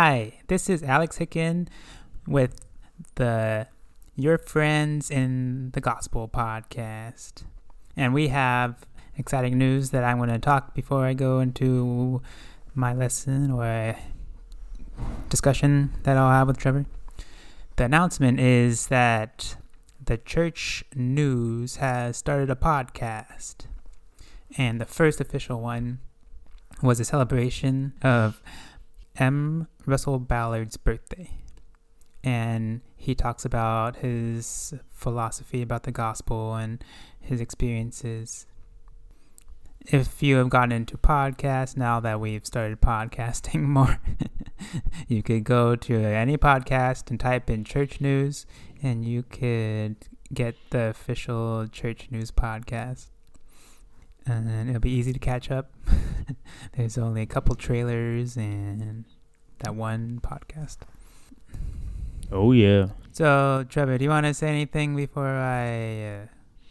Hi, this is Alex Hicken with the Your Friends in the Gospel podcast. And we have exciting news that I'm going to talk before I go into my lesson or discussion that I'll have with Trevor. The announcement is that the church news has started a podcast. And the first official one was a celebration of M. Russell Ballard's birthday. And he talks about his philosophy about the gospel and his experiences. If you have gotten into podcasts now that we've started podcasting more, you could go to any podcast and type in church news, and you could get the official church news podcast and it'll be easy to catch up. There's only a couple trailers and that one podcast. Oh yeah. So, Trevor, do you want to say anything before I uh,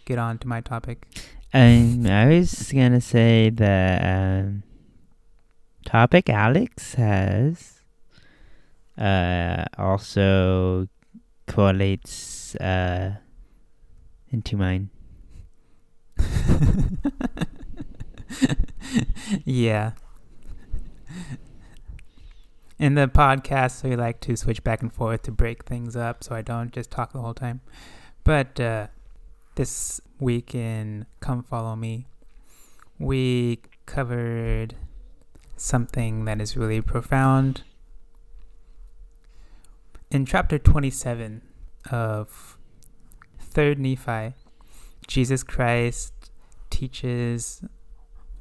get on to my topic? Um, I was gonna say the um, topic Alex has uh, also correlates uh, into mine. yeah. In the podcast, we like to switch back and forth to break things up so I don't just talk the whole time. But uh, this week in Come Follow Me, we covered something that is really profound. In chapter 27 of 3rd Nephi, Jesus Christ teaches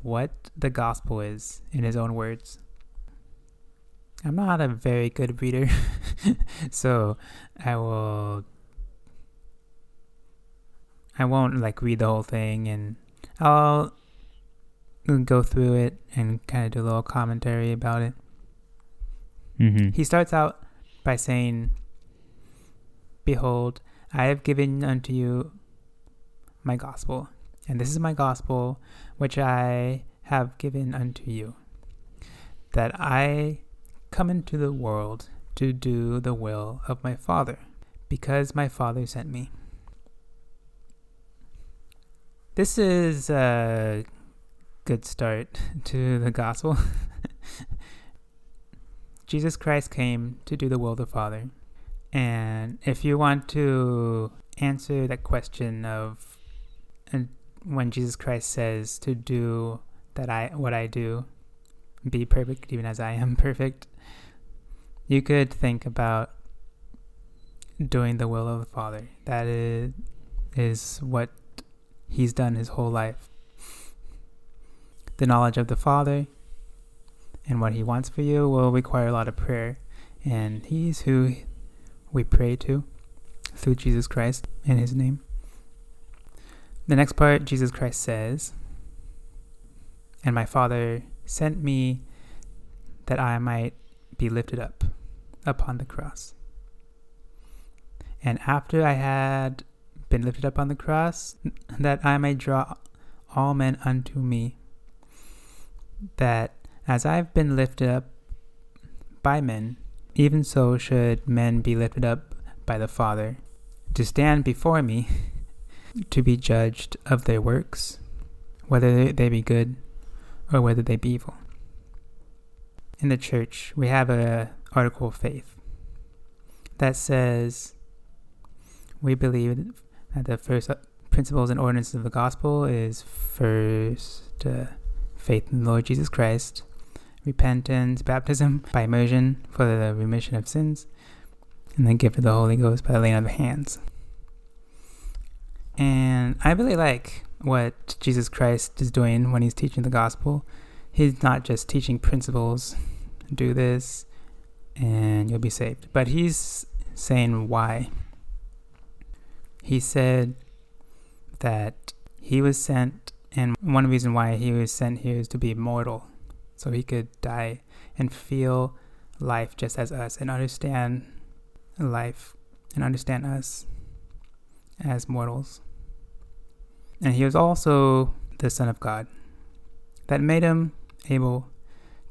what the gospel is in his own words. I'm not a very good reader, so I will I won't like read the whole thing and I'll go through it and kind of do a little commentary about it. Mm-hmm. He starts out by saying, Behold, I have given unto you my gospel, and this is my gospel which I have given unto you, that I come into the world to do the will of my Father, because my Father sent me. This is a good start to the gospel. Jesus Christ came to do the will of the Father. And if you want to answer that question of when Jesus Christ says to do that I what I do, be perfect even as I am perfect, you could think about doing the will of the Father. That is, is what he's done his whole life. The knowledge of the Father and what he wants for you will require a lot of prayer. And he's who we pray to through Jesus Christ in his name. The next part, Jesus Christ says, And my Father sent me that I might be lifted up upon the cross. And after I had been lifted up on the cross, that I might draw all men unto me, that as I've been lifted up by men, even so should men be lifted up by the Father, to stand before me, to be judged of their works, whether they be good or whether they be evil. In the church, we have a article of faith that says we believe that the first principles and ordinances of the gospel is first uh, faith in the Lord Jesus Christ, repentance, baptism by immersion for the remission of sins, and the gift of the Holy Ghost by the laying of the hands. And I really like what Jesus Christ is doing when he's teaching the gospel. He's not just teaching principles, do this, and you'll be saved, but he's saying why. He said that he was sent, and one reason why he was sent here is to be mortal, so he could die and feel life just as us and understand life and understand us as mortals. And he was also the Son of God that made him able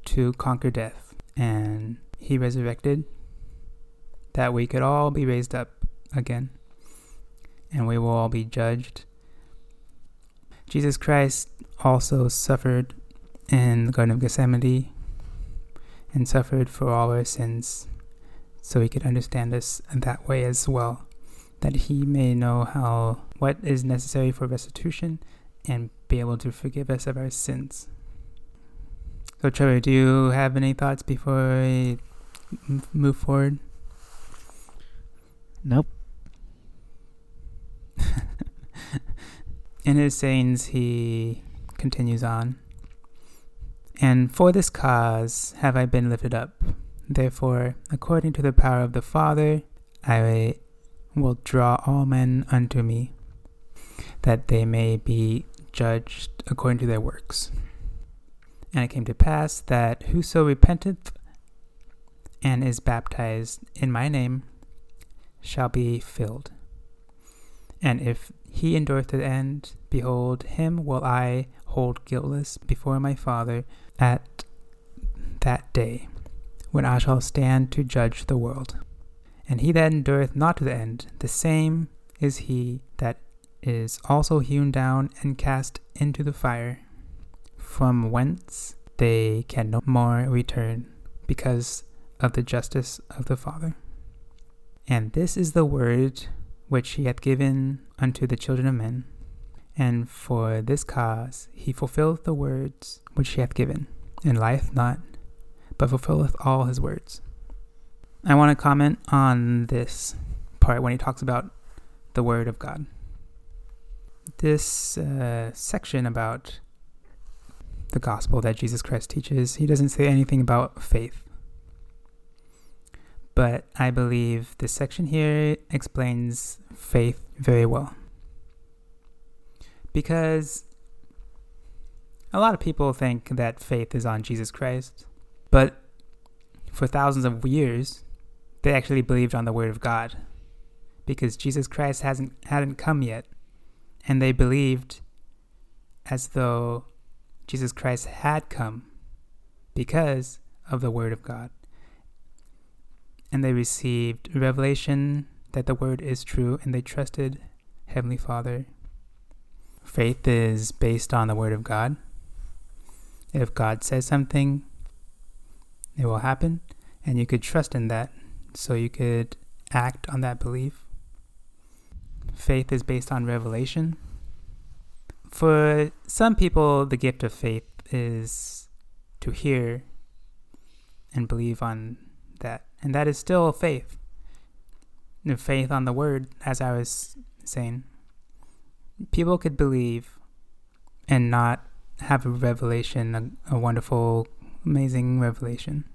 to conquer death. And he resurrected, that we could all be raised up again. And we will all be judged. Jesus Christ also suffered in the Garden of Gethsemane and suffered for all our sins. So he could understand us that way as well that he may know how what is necessary for restitution and be able to forgive us of our sins. So Trevor, do you have any thoughts before I move forward? Nope. In his sayings, he continues on. And for this cause have I been lifted up. Therefore, according to the power of the Father, I will draw all men unto me, that they may be judged according to their works. And it came to pass that whoso repenteth and is baptized in my name shall be filled. And if he endureth to the end, behold, him will I hold guiltless before my Father at that day, when I shall stand to judge the world. And he that endureth not to the end, the same is he that is also hewn down and cast into the fire, from whence they can no more return, because of the justice of the Father. And this is the word which he hath given unto the children of men. And for this cause he fulfilleth the words which he hath given, and lieth not, but fulfilleth all his words. I want to comment on this part when he talks about the Word of God. This uh, section about the gospel that Jesus Christ teaches, he doesn't say anything about faith. But I believe this section here explains faith very well. Because a lot of people think that faith is on Jesus Christ, but for thousands of years, they actually believed on the word of God. Because Jesus Christ hasn't hadn't come yet. And they believed as though Jesus Christ had come because of the word of God. And they received revelation that the word is true and they trusted heavenly father. Faith is based on the word of God. If God says something it will happen and you could trust in that so you could act on that belief. Faith is based on revelation. For some people, the gift of faith is to hear and believe on that. And that is still faith. The faith on the word, as I was saying. People could believe and not have a revelation, a, a wonderful, amazing revelation.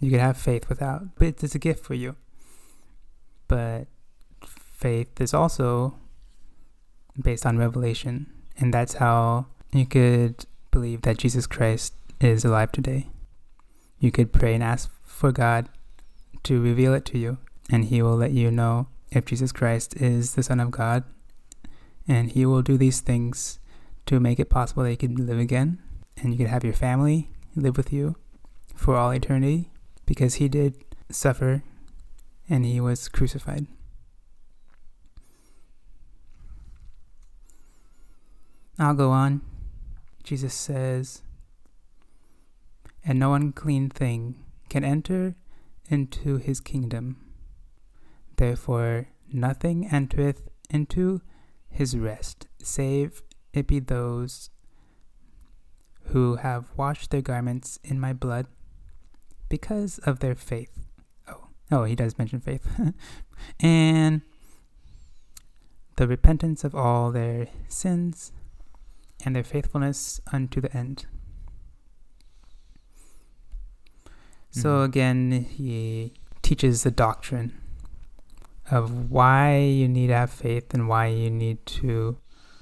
You could have faith without, but it's a gift for you. But faith is also based on revelation, and that's how you could believe that Jesus Christ is alive today. You could pray and ask for God to reveal it to you, and He will let you know if Jesus Christ is the Son of God, and He will do these things to make it possible that you can live again, and you can have your family live with you for all eternity because he did suffer and he was crucified. I'll go on. Jesus says, And no unclean thing can enter into his kingdom. Therefore, nothing entereth into his rest, save it be those who have washed their garments in my blood because of their faith. Oh, oh, he does mention faith. and the repentance of all their sins and their faithfulness unto the end. Mm-hmm. So again, he teaches the doctrine of why you need to have faith and why you need to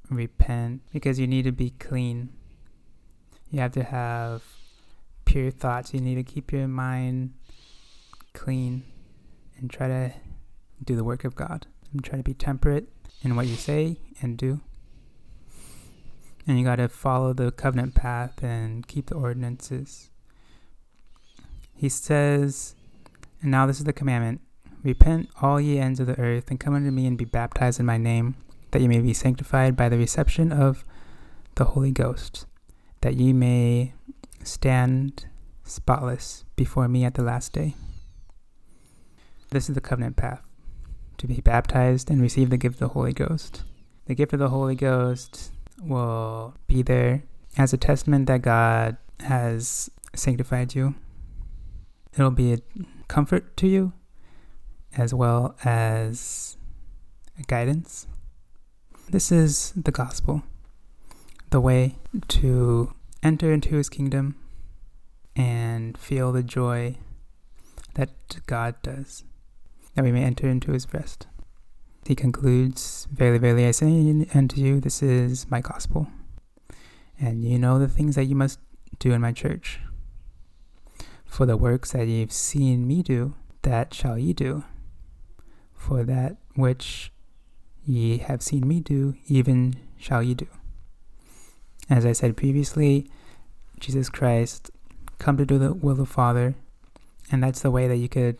repent because you need to be clean. You have to have pure thoughts. You need to keep your mind clean and try to do the work of God. And try to be temperate in what you say and do. And you got to follow the covenant path and keep the ordinances. He says And now this is the commandment Repent, all ye ends of the earth, and come unto me and be baptized in my name, that ye may be sanctified by the reception of the Holy Ghost, that ye may stand spotless before me at the last day. This is the covenant path to be baptized and receive the gift of the Holy Ghost. The gift of the Holy Ghost will be there as a testament that God has sanctified you. It'll be a comfort to you as well as guidance. This is the gospel, the way to enter into his kingdom and feel the joy that God does, that we may enter into his rest. He concludes, Verily, verily, I say unto you, this is my gospel. And you know the things that you must do in my church. For the works that you've seen me do, that shall ye do. For that which ye have seen me do, even shall ye do. As I said previously, Jesus Christ come to do the will of the Father, and that's the way that you could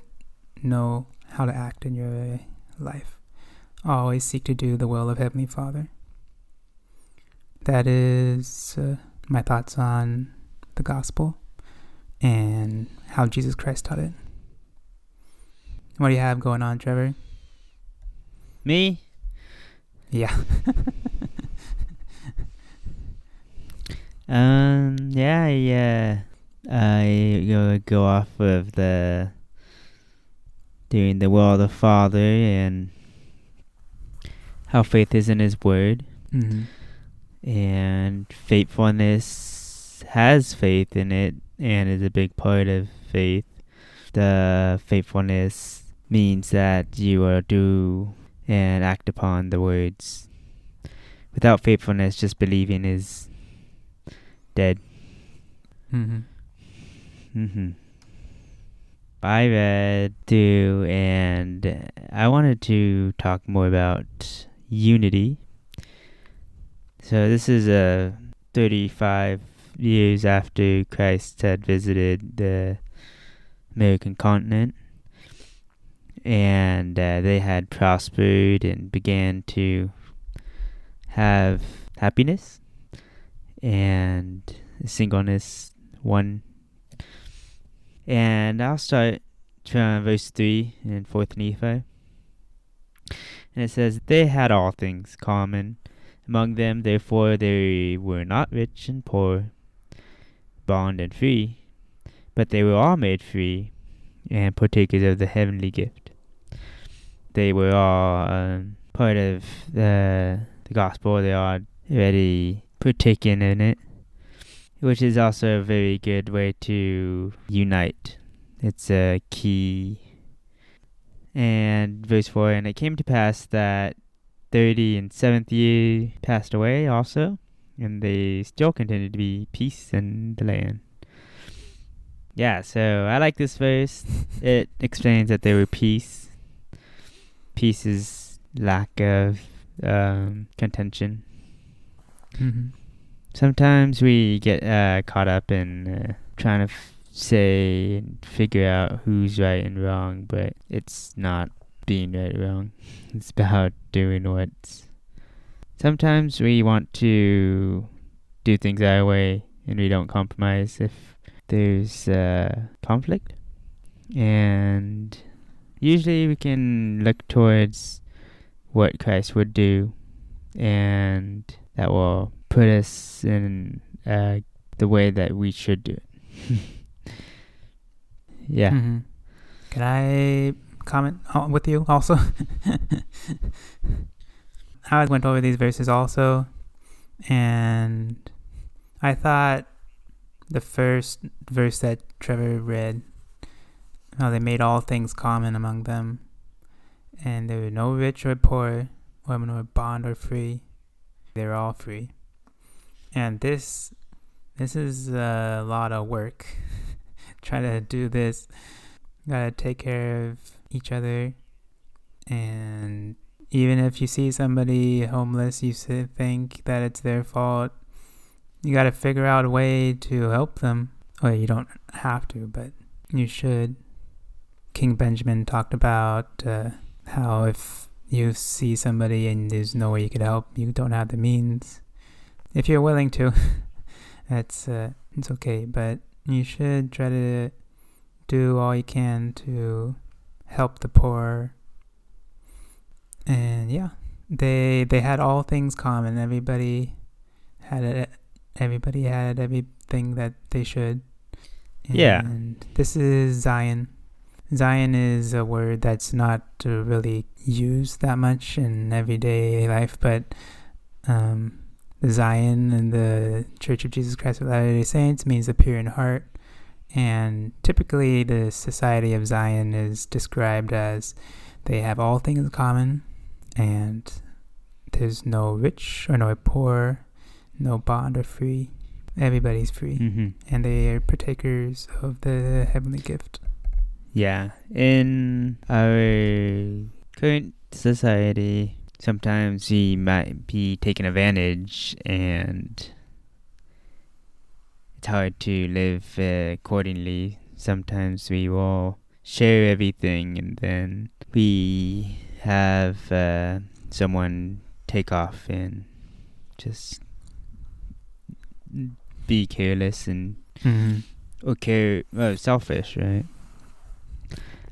know how to act in your life. Always seek to do the will of Heavenly Father. That is uh, my thoughts on the gospel and how Jesus Christ taught it. What do you have going on, Trevor? Me? Yeah. um. Yeah. Yeah. I go go off of the doing the will of the Father and how faith is in His Word, mm-hmm. and faithfulness has faith in it and is a big part of faith. The faithfulness means that you will do and act upon the words. Without faithfulness, just believing is dead. Mm-hmm. Mm-hmm. I read through, and I wanted to talk more about unity. So this is a uh, 35 years after Christ had visited the American continent, and uh, they had prospered and began to have happiness and singleness one and I'll start from verse 3 in 4th Nephi. And it says, They had all things common. Among them, therefore, they were not rich and poor, bond and free, but they were all made free and partakers of the heavenly gift. They were all um, part of the, the gospel, they are already partaken in it which is also a very good way to unite. It's a key. And verse 4 And it came to pass that 30 and 7th year passed away also, and they still continued to be peace in the land. Yeah, so I like this verse. it explains that there were peace. Peace is lack of um, contention. Mm-hmm sometimes we get uh, caught up in uh, trying to f- say and figure out who's right and wrong, but it's not being right or wrong. It's about doing what's. Sometimes we want to do things our way and we don't compromise if there's uh, conflict. And usually we can look towards what Christ would do, and that will put us in uh, the way that we should do it. yeah. Mm-hmm. Can I comment with you also? I went over these verses also, and I thought the first verse that Trevor read, how they made all things common among them, and there were no rich or poor, women or bond or free. They were all free. And this this is a lot of work. Trying to do this. Gotta take care of each other. And even if you see somebody homeless you think that it's their fault. You gotta figure out a way to help them. Well you don't have to but you should. King Benjamin talked about uh, how if you see somebody and there's no way you could help, you don't have the means. If you're willing to, that's uh, it's okay. But you should try to do all you can to help the poor. And yeah, they they had all things common. Everybody had it. Everybody had everything that they should. Yeah. And this is Zion. Zion is a word that's not really used that much in everyday life, but um, Zion in the Church of Jesus Christ of Latter-day Saints means the pure in heart, and typically the Society of Zion is described as they have all things in common, and there's no rich or no poor, no bond or free. Everybody's free, Mm-hmm. and they are partakers of the heavenly gift. Yeah. In our current society, sometimes we might be taken advantage and it's hard to live uh, accordingly. Sometimes we will share everything and then we have uh, someone take off and just be careless and Mm-hmm. or care uh, selfish, right?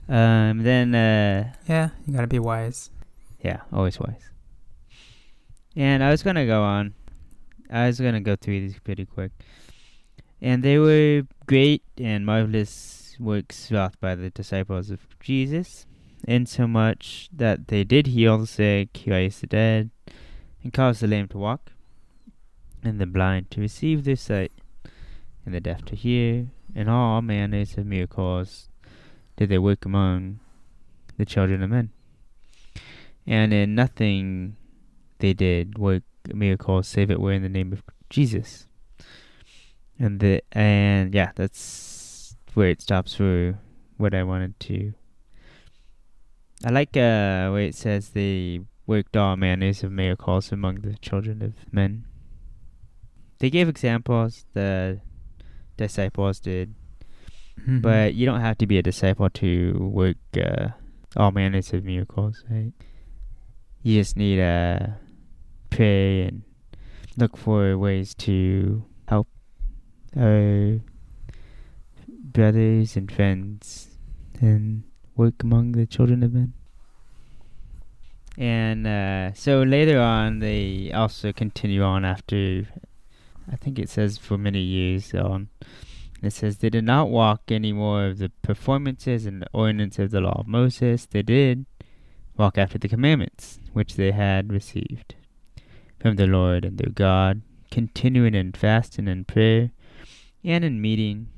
Um, then uh, Yeah, you gotta be wise. yeah, always wise. And I was gonna go on. I was gonna go through these pretty quick. And they were great and marvelous works wrought by the disciples of Jesus, insomuch that they did heal the sick, raise the dead, and cause the lame to walk, and the blind to receive their sight, and the deaf to hear, and all manners of miracles did they work among the children of men. And in nothing they did work miracles save it were in the name of Jesus. And the and yeah, that's where it stops for what I wanted to. I like uh where it says they worked all manners of miracles among the children of men. They gave examples, the disciples did, Mhm. but you don't have to be a disciple to work uh, all manners of miracles, right? You just need to pray and look for ways to help our brothers and friends and work among the children of men. And uh, so later on, they also continue on after, I think it says for many years on. It says they did not walk any more of the performances and ordinances of the law of Moses. They did walk after the commandments which they had received from the Lord and their God, continuing in fasting and prayer, and in meeting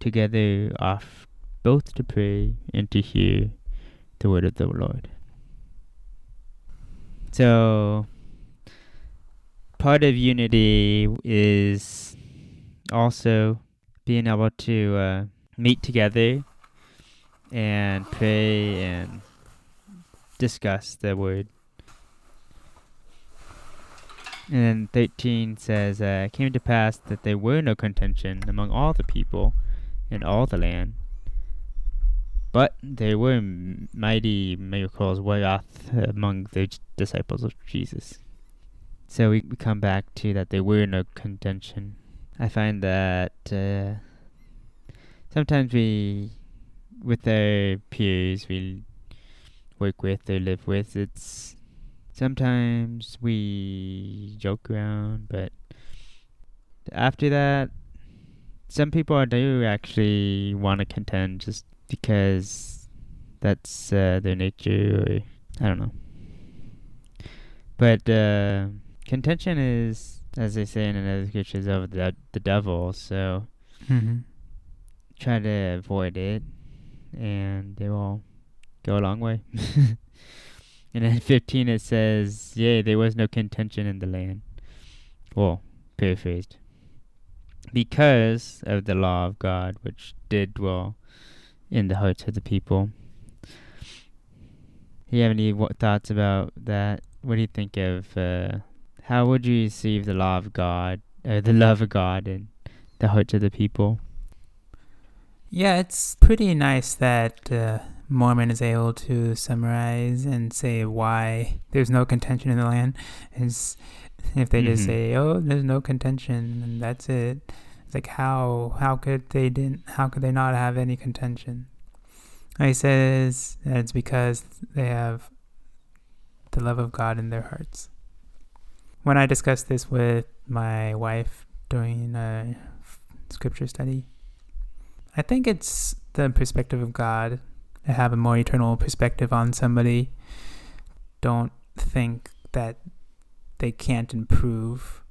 together oft both to pray and to hear the word of the Lord. So, part of unity is also being able to uh, meet together and pray and discuss the word. And then 13 says, uh, It came to pass that there were no contention among all the people in all the land, but there were mighty miracles wrought among the disciples of Jesus. So we, we come back to that there were no contention. I find that uh, sometimes we, with our peers, we work with or live with, it's sometimes we joke around, but after that, some people do actually want to contend just because that's uh, their nature, or I don't know. But uh, contention is, as they say in another scriptures, of the the devil. So Mhm. try to avoid it, and they will go a long way. and in 15 it says, Yea, there was no contention in the land. Well, paraphrased. Because of the law of God, which did dwell in the hearts of the people. Do you have any w- thoughts about that? What do you think of uh, how would you receive the law of God, uh, the love of God in the hearts of the people? Yeah, it's pretty nice that uh, Mormon is able to summarize and say why there's no contention in the land is if they just Mhm. say, "Oh, there's no contention," and that's it. It's like how how could they didn't how could they not have any contention? He says that it's because they have the love of God in their hearts. When I discussed this with my wife during a scripture study, I think it's the perspective of God to have a more eternal perspective on somebody. Don't think that they can't improve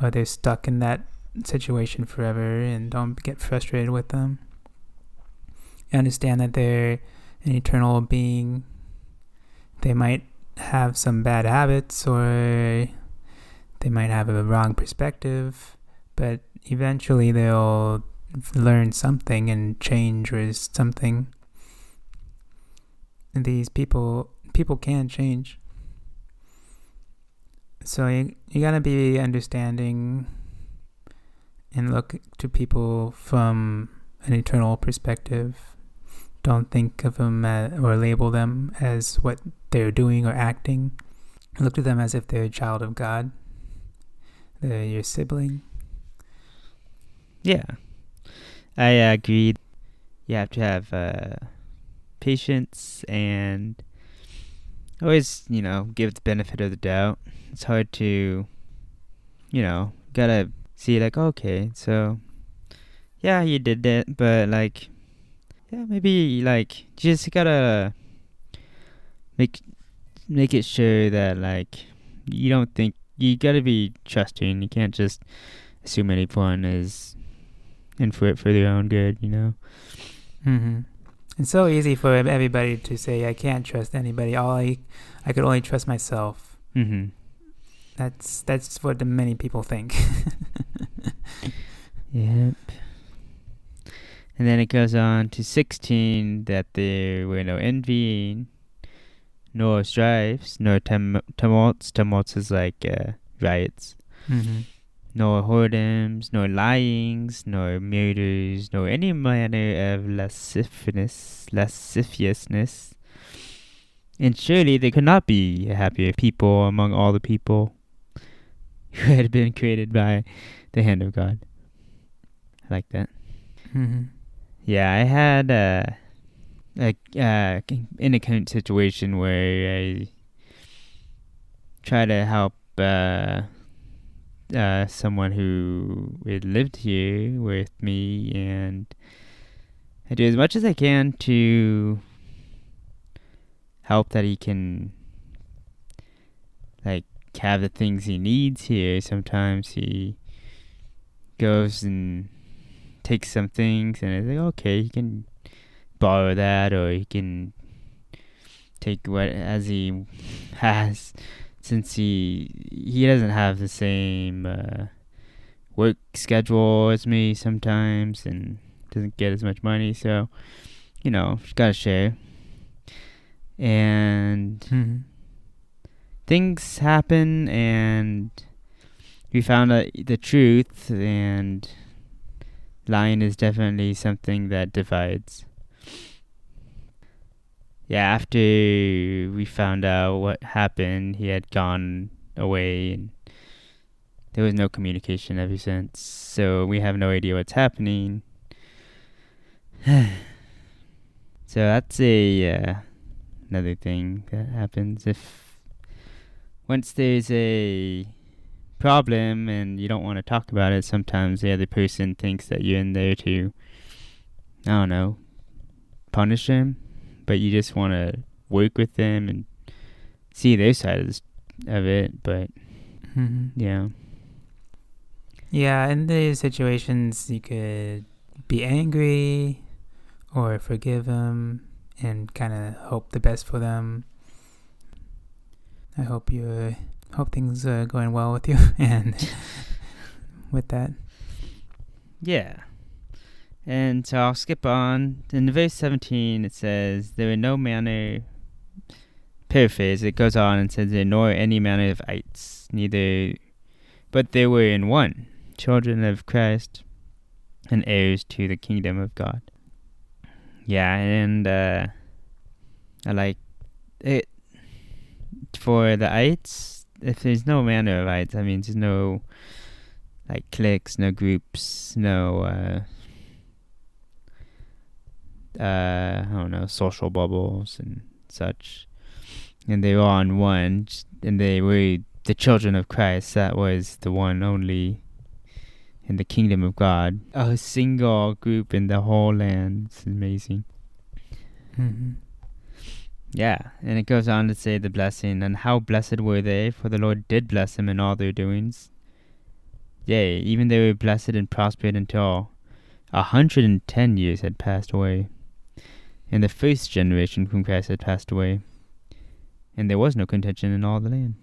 or they're stuck in that situation forever and don't get frustrated with them. Understand that they're an eternal being. They might have some bad habits or they might have a wrong perspective, but eventually they'll learn something and change or something. And these people people can change. So you you gotta be understanding and look to people from an eternal perspective. Don't think of them as, or label them as what they're doing or acting. Look to them as if they're a child of God. They're your sibling. Yeah, I agree. You have to have uh, patience and always, you know, give the benefit of the doubt. It's hard to, you know, gotta see like, okay, so yeah, you did that, but like, yeah, maybe like just gotta make make it sure that like you don't think you gotta be trusting. You can't just assume anyone is in for it for their own good, you know. Mm-hmm. It's so easy for everybody to say, "I can't trust anybody. All I, I could only trust myself." Mm-hmm. That's that's what the many people think. Yep. And then it goes on to 16 that there were no envying, nor strifes, no tum- tumults. Tumults is like uh, riots. mm-hmm. Nor whoredoms, no lyings, nor murders, nor any manner of lasciviousness, lasciviousness. And surely there could not be a happier people among all the people who had been created by the hand of God. I like that. Mm-hmm. Yeah, I had uh, a uh, in a current situation where I try to help uh, uh, someone who had lived here with me, and I do as much as I can to help that he can like have the things he needs here. Sometimes he goes and takes some things and it's like okay he can borrow that or he can take what as he has since he he doesn't have the same uh, work schedule as me sometimes and doesn't get as much money so you know gotta share and Mm-hmm. things happen and we found out the truth and lying is definitely something that divides yeah after we found out what happened he had gone away and there was no communication ever since. So we have no idea what's happening. So that's a uh, another thing that happens if once there's a problem and you don't want to talk about it, sometimes the other person thinks that you're in there to, I don't know, punish them, but you just want to work with them and see their side of, it. But Mm-hmm. yeah, Yeah, in these situations, you could be angry or forgive them and kind of hope the best for them. I hope you uh, hope things are going well with you and with that. yeah. And so I'll skip on. In verse 17, it says, There were no manner. Paraphrase, it goes on and says, There nor any manner of ites, neither. But they were in one, children of Christ, and heirs to the kingdom of God. Yeah, and uh, I like it for the ites. If there's no manner of ites, I mean, there's no like cliques, no groups, no uh, uh, I don't know, social bubbles and such. And they were on one, and they were the children of Christ. That was the one only in the kingdom of God. A single group in the whole land. It's amazing. Mm-hmm. Yeah, and it goes on to say the blessing, and how blessed were they, for the Lord did bless them in all their doings. Yea, even they were blessed and prospered until a hundred and ten years had passed away, and the first generation from Christ had passed away, and there was no contention in all the land.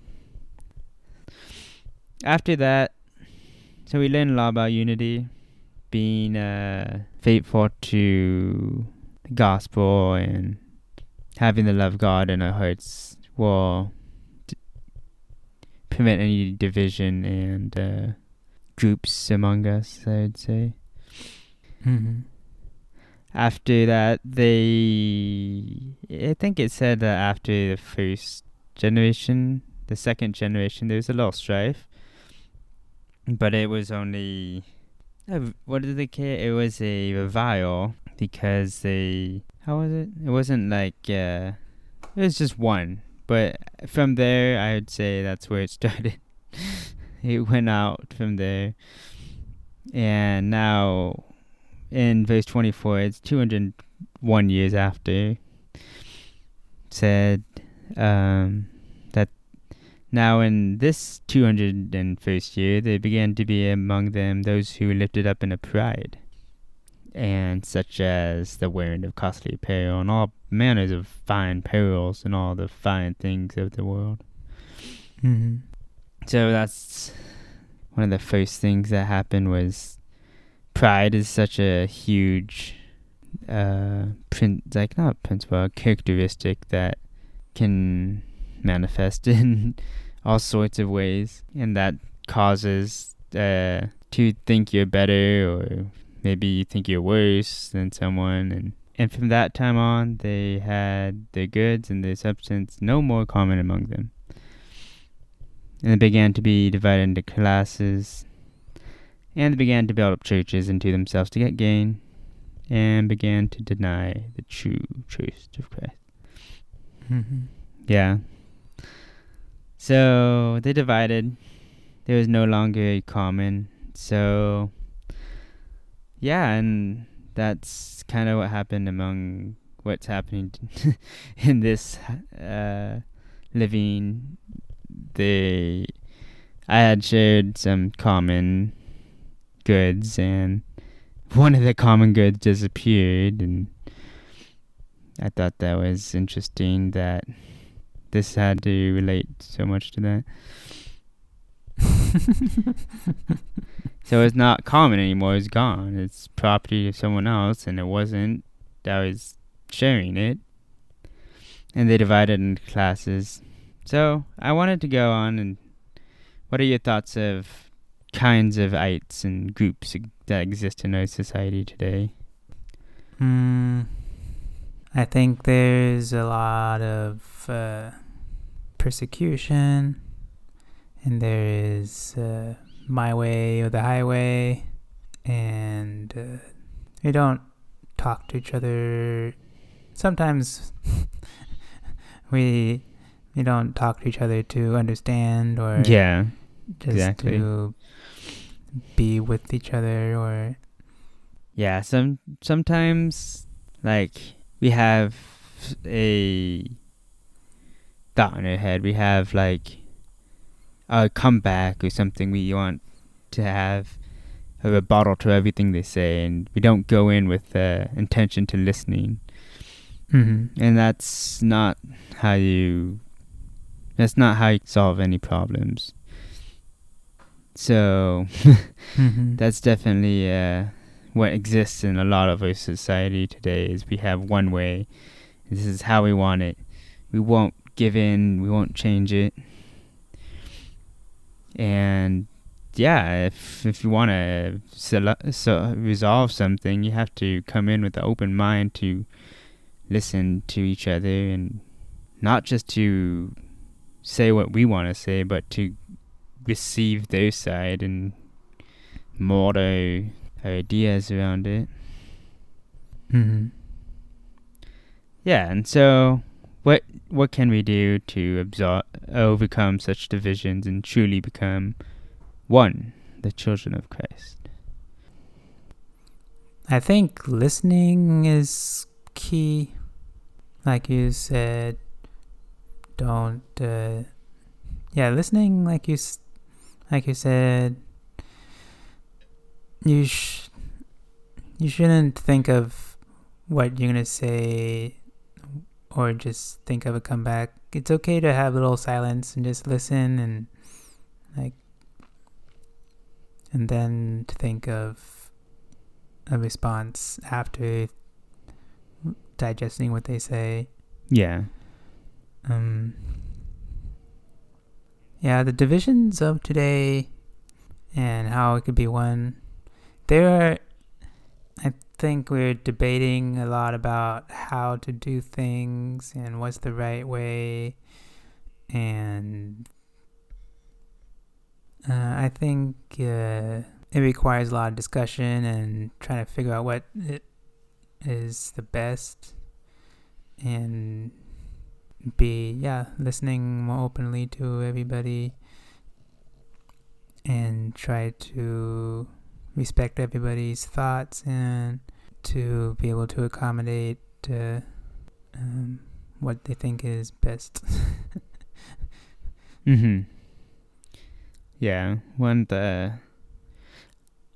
After that, so we learn a lot about unity, being uh, faithful to the gospel and having the love of God in our hearts will d- prevent any division and uh, groups among us, I would say. Mm-hmm. After that, they. I think it said that after the first generation, the second generation, there was a lot of strife. But it was only. Uh, what did they it? It was a revival because they. How was it? It wasn't like. Uh, it was just one. But from there, I would say that's where it started. it went out from there. And now, in verse 24, it's 201 years after, said um, that now in this 201st year, there began to be among them those who were lifted up in a pride, and such as the wearing of costly apparel, and all manners of fine pearls, and all the fine things of the world. Mm-hmm. So that's one of the first things that happened was pride is such a huge uh like not principle characteristic that can manifest in all sorts of ways and that causes uh to think you're better or maybe you think you're worse than someone and and from that time on they had their goods and their substance no more common among them. And they began to be divided into classes, and they began to build up churches into themselves to get gain, and began to deny the true truth of Christ. Mm-hmm. Yeah. So they divided. There was no longer a common. So, yeah, and that's kind of what happened among what's happening in this uh, living they I had shared some common goods and one of the common goods disappeared and I thought that was interesting that this had to relate so much to that. so it's not common anymore, it's gone. It's property of someone else and it wasn't I was sharing it. And they divided into classes. So I wanted to go on and what are your thoughts of kinds of ites and groups that exist in our society today? Mm, I think there's a lot of uh, persecution, and there is uh, my way or the highway, and uh, we don't talk to each other. Sometimes we we don't talk to each other to understand or Yeah. just exactly. to be with each other or Yeah, some sometimes like we have a thought in our head. We have like a comeback or something we want to have a rebuttal to everything they say and we don't go in with the intention to listening. mm-hmm. And that's not how you that's not how you solve any problems. So Mm-hmm. that's definitely uh, what exists in a lot of our society today is we have one way. This is how we want it. We won't give in. We won't change it. And yeah if if you want to so resolve something you have to come in with an open mind to listen to each other and not just to say what we want to say, but to receive their side and mold our, our ideas around it. Mm-hmm. Yeah, and so what what can we do to absor- overcome such divisions and truly become one, the children of Christ? I think listening is key. Like you said, don't. Uh, yeah, listening, like you, s- like you said, you sh- you shouldn't think of what you're gonna say, or just think of a comeback. It's okay to have a little silence and just listen and like, and then to think of a response after digesting what they say. Yeah. Um, yeah, the divisions of today and how it could be won. There are, I think we're debating a lot about how to do things and what's the right way. And uh, I think uh, it requires a lot of discussion and trying to figure out what it is the best and be yeah listening more openly to everybody and try to respect everybody's thoughts and to be able to accommodate uh, um, what they think is best Mhm. Yeah, one the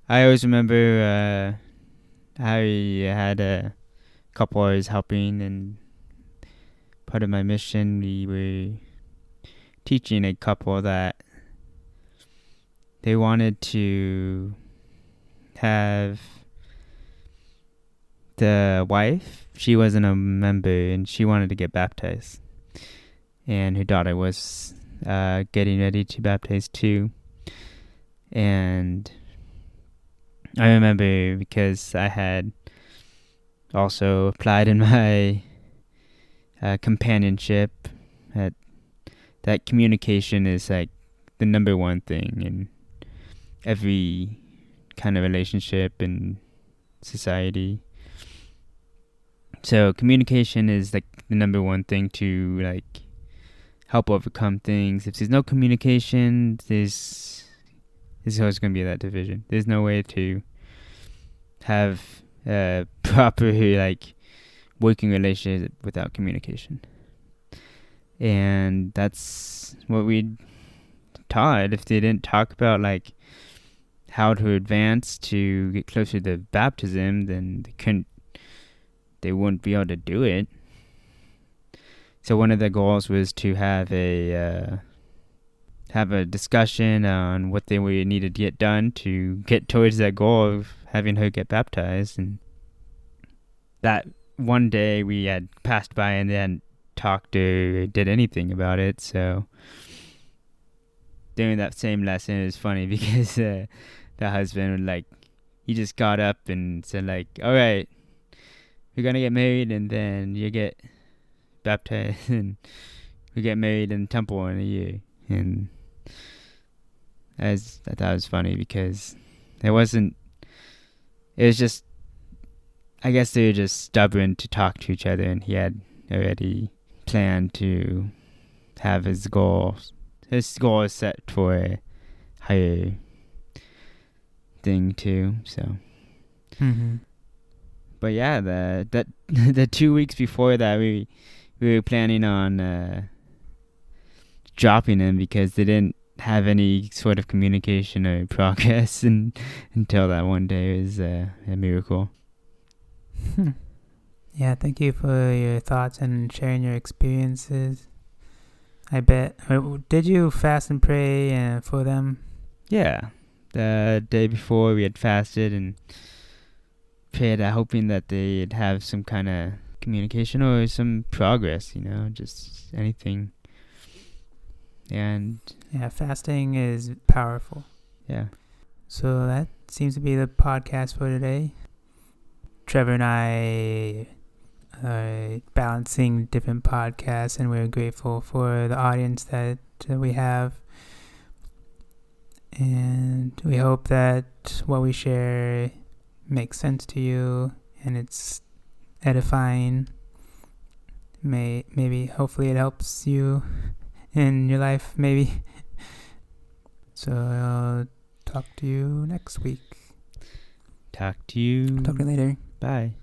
I always remember uh I had a couple hours helping and part of my mission. We were teaching a couple that they wanted to have the wife. She wasn't a member and she wanted to get baptized. And her daughter was uh, getting ready to baptize too. And I remember because I had also applied in my uh, companionship that that communication is like the number one thing in every kind of relationship in society. So communication is like the number one thing to like help overcome things. If there's no communication, there's there's always going to be that division. There's no way to have a proper like working relationship without communication. And that's what we taught. If they didn't talk about like how to advance to get closer to baptism, then they couldn't. They wouldn't be able to do it. So one of the goals was to have a uh, have a discussion on what they would need to get done to get towards that goal of having her get baptized, and that one day we had passed by and then talked or did anything about it. So during that same lesson, it was funny because uh, the husband would like he just got up and said like, "All right, we're gonna get married, and then you get." baptized and we get married in the temple in a year and as I thought it was funny because it wasn't it was just I guess they were just stubborn to talk to each other and he had already planned to have his goals his goal is set for a higher thing too so mm-hmm. but yeah the that the two weeks before that we we were planning on uh, dropping them because they didn't have any sort of communication or progress and until that one day was uh, a miracle. yeah, thank you for your thoughts and sharing your experiences. I bet. uh, Did you fast and pray uh, for them? Yeah, the day before we had fasted and prayed, uh, hoping that they'd have some kind of communication or some progress, you know, just anything. And Yeah, fasting is powerful. yeah, So that seems to be the podcast for today. Trevor and I are balancing different podcasts, and we're grateful for the audience that uh, we have. And we hope that what we share makes sense to you and it's edifying. May maybe hopefully it helps you in your life maybe. So I'll talk to you next week. Talk to you. Talk to you later. Bye.